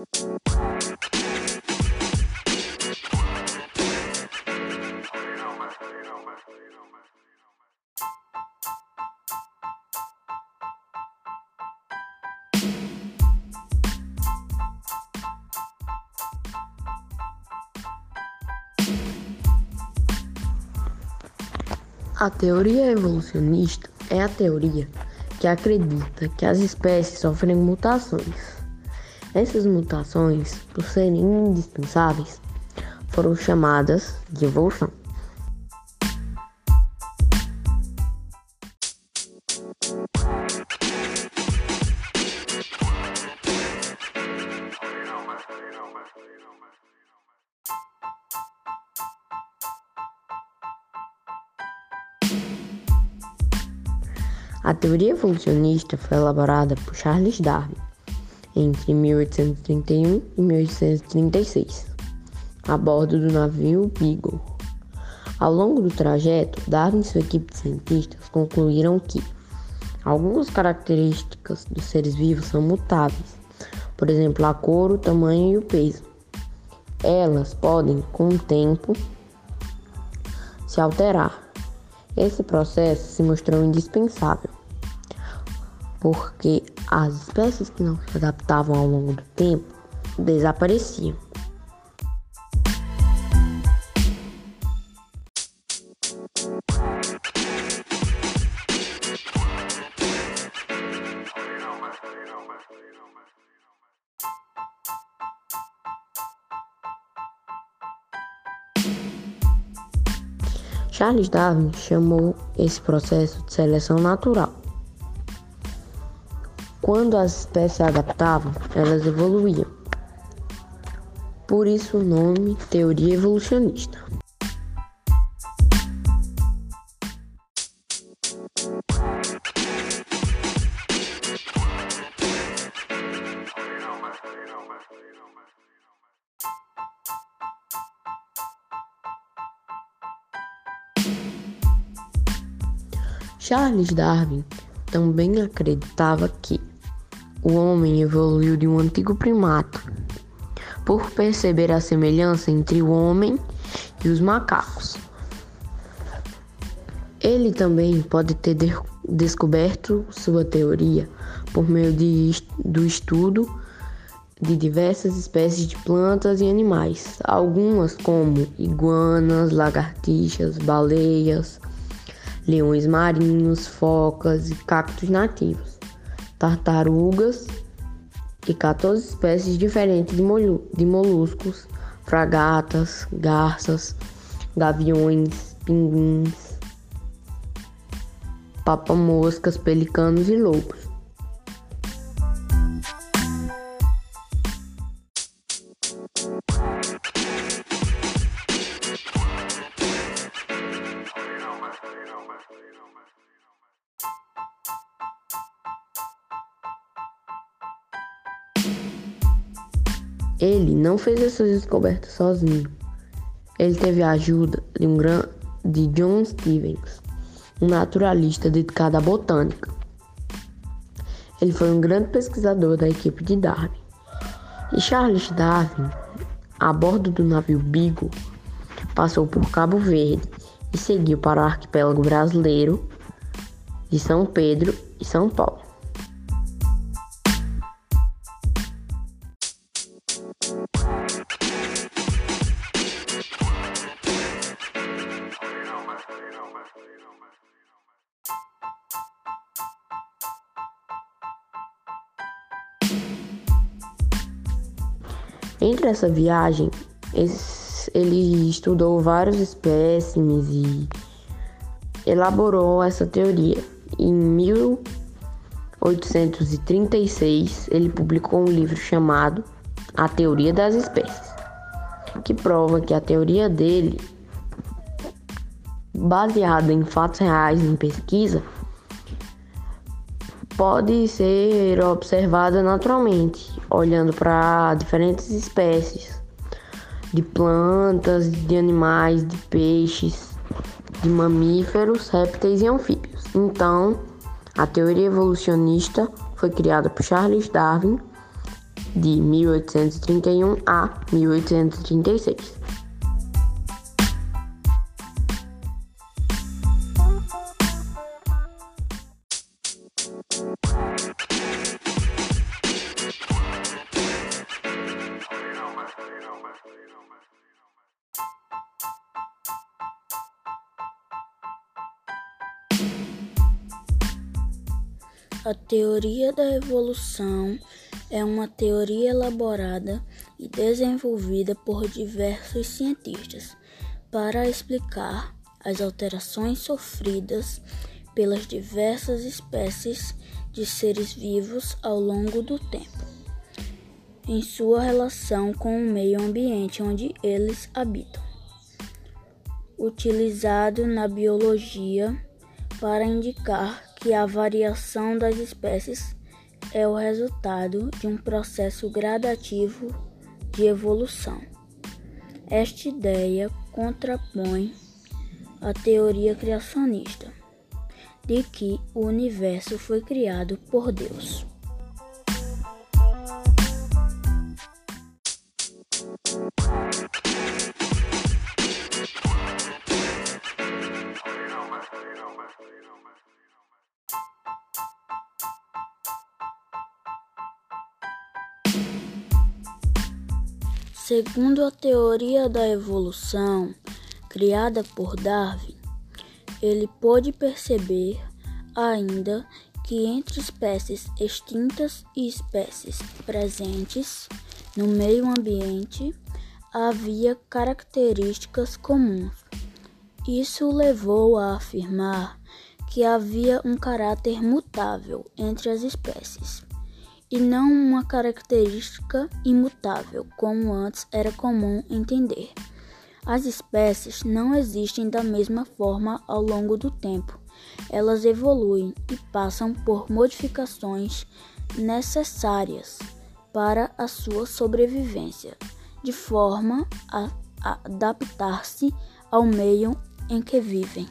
A teoria evolucionista é a teoria que acredita que as espécies sofrem mutações. Essas mutações, por serem indispensáveis, foram chamadas de evolução. A teoria evolucionista foi elaborada por Charles Darwin entre 1831 e 1836, a bordo do navio Beagle. Ao longo do trajeto, Darwin e sua equipe de cientistas concluíram que algumas características dos seres vivos são mutáveis, por exemplo, a cor, o tamanho e o peso. Elas podem, com o tempo, se alterar esse processo se mostrou indispensável, porque as espécies que não se adaptavam ao longo do tempo desapareciam. Charles Darwin chamou esse processo de seleção natural. Quando as espécies se adaptavam, elas evoluíam. Por isso o nome teoria evolucionista. Charles Darwin também acreditava que o homem evoluiu de um antigo primato por perceber a semelhança entre o homem e os macacos. Ele também pode ter de descoberto sua teoria por meio de, do estudo de diversas espécies de plantas e animais, algumas como iguanas, lagartixas, baleias, leões marinhos, focas e cactos nativos, tartarugas e 14 espécies diferentes de, molu de moluscos, fragatas, garças, gaviões, pinguins, papamoscas, pelicanos e lobos. Não fez essas descobertas sozinho. Ele teve a ajuda de, um gran... de John Stevens, um naturalista dedicado à botânica. Ele foi um grande pesquisador da equipe de Darwin. E Charles Darwin, a bordo do navio Beagle, passou por Cabo Verde e seguiu para o arquipélago brasileiro de São Pedro e São Paulo. Entre essa viagem, ele estudou vários espécimes e elaborou essa teoria. Em 1836, ele publicou um livro chamado A Teoria das Espécies, que prova que a teoria dele, baseada em fatos reais em pesquisa, pode ser observada naturalmente, olhando para diferentes espécies de plantas, de animais, de peixes, de mamíferos, répteis e anfíbios. Então, a teoria evolucionista foi criada por Charles Darwin de 1831 a 1836. A teoria da evolução é uma teoria elaborada e desenvolvida por diversos cientistas para explicar as alterações sofridas pelas diversas espécies de seres vivos ao longo do tempo, em sua relação com o meio ambiente onde eles habitam. Utilizado na biologia para indicar que a variação das espécies é o resultado de um processo gradativo de evolução. Esta ideia contrapõe a teoria criacionista de que o universo foi criado por Deus. Segundo a teoria da evolução criada por Darwin, ele pôde perceber ainda que entre espécies extintas e espécies presentes no meio ambiente havia características comuns. Isso levou a afirmar que havia um caráter mutável entre as espécies e não uma característica imutável, como antes era comum entender. As espécies não existem da mesma forma ao longo do tempo. Elas evoluem e passam por modificações necessárias para a sua sobrevivência, de forma a adaptar-se ao meio em que vivem.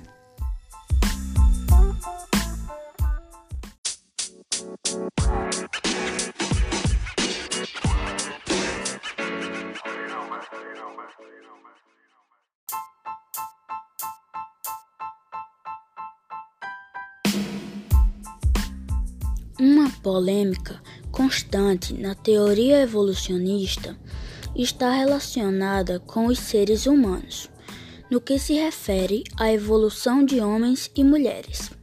Uma polêmica constante na teoria evolucionista está relacionada com os seres humanos, no que se refere à evolução de homens e mulheres.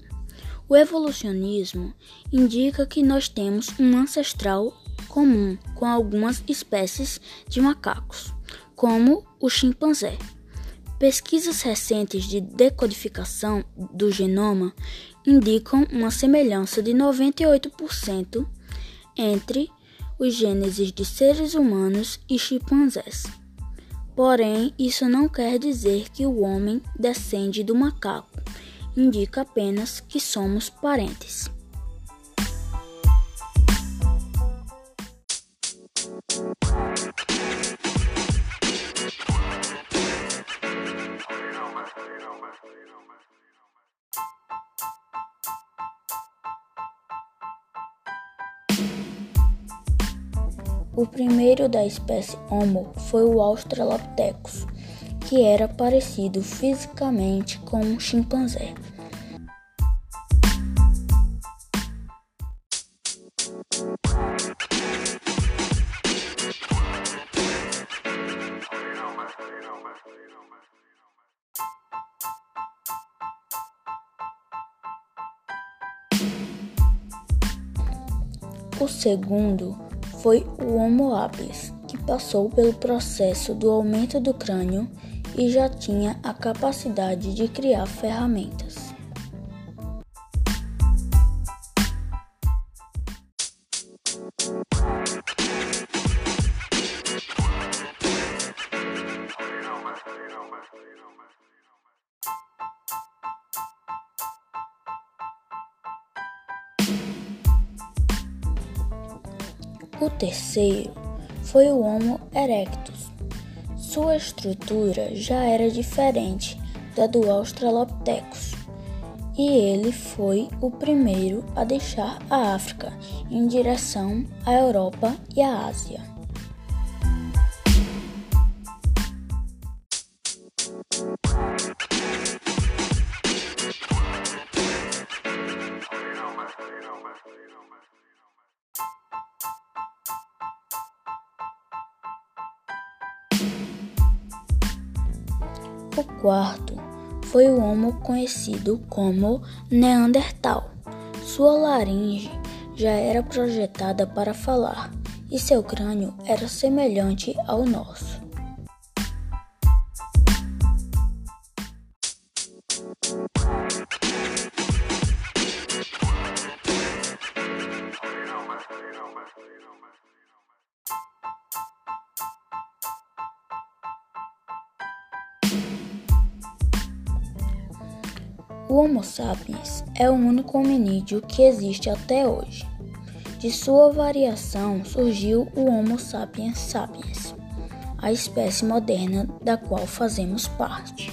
O evolucionismo indica que nós temos um ancestral comum com algumas espécies de macacos, como o chimpanzé. Pesquisas recentes de decodificação do genoma indicam uma semelhança de 98% entre os gêneses de seres humanos e chimpanzés. Porém, isso não quer dizer que o homem descende do macaco, indica apenas que somos parentes. O primeiro da espécie Homo foi o Australopithecus, que era parecido fisicamente com um chimpanzé. Segundo foi o Homo habilis, que passou pelo processo do aumento do crânio e já tinha a capacidade de criar ferramentas. O terceiro foi o Homo erectus. Sua estrutura já era diferente da do Australopithecus e ele foi o primeiro a deixar a África em direção à Europa e à Ásia. O quarto foi o Homo conhecido como Neandertal. Sua laringe já era projetada para falar e seu crânio era semelhante ao nosso. O Homo sapiens é o único hominídeo que existe até hoje. De sua variação surgiu o Homo sapiens sapiens, a espécie moderna da qual fazemos parte.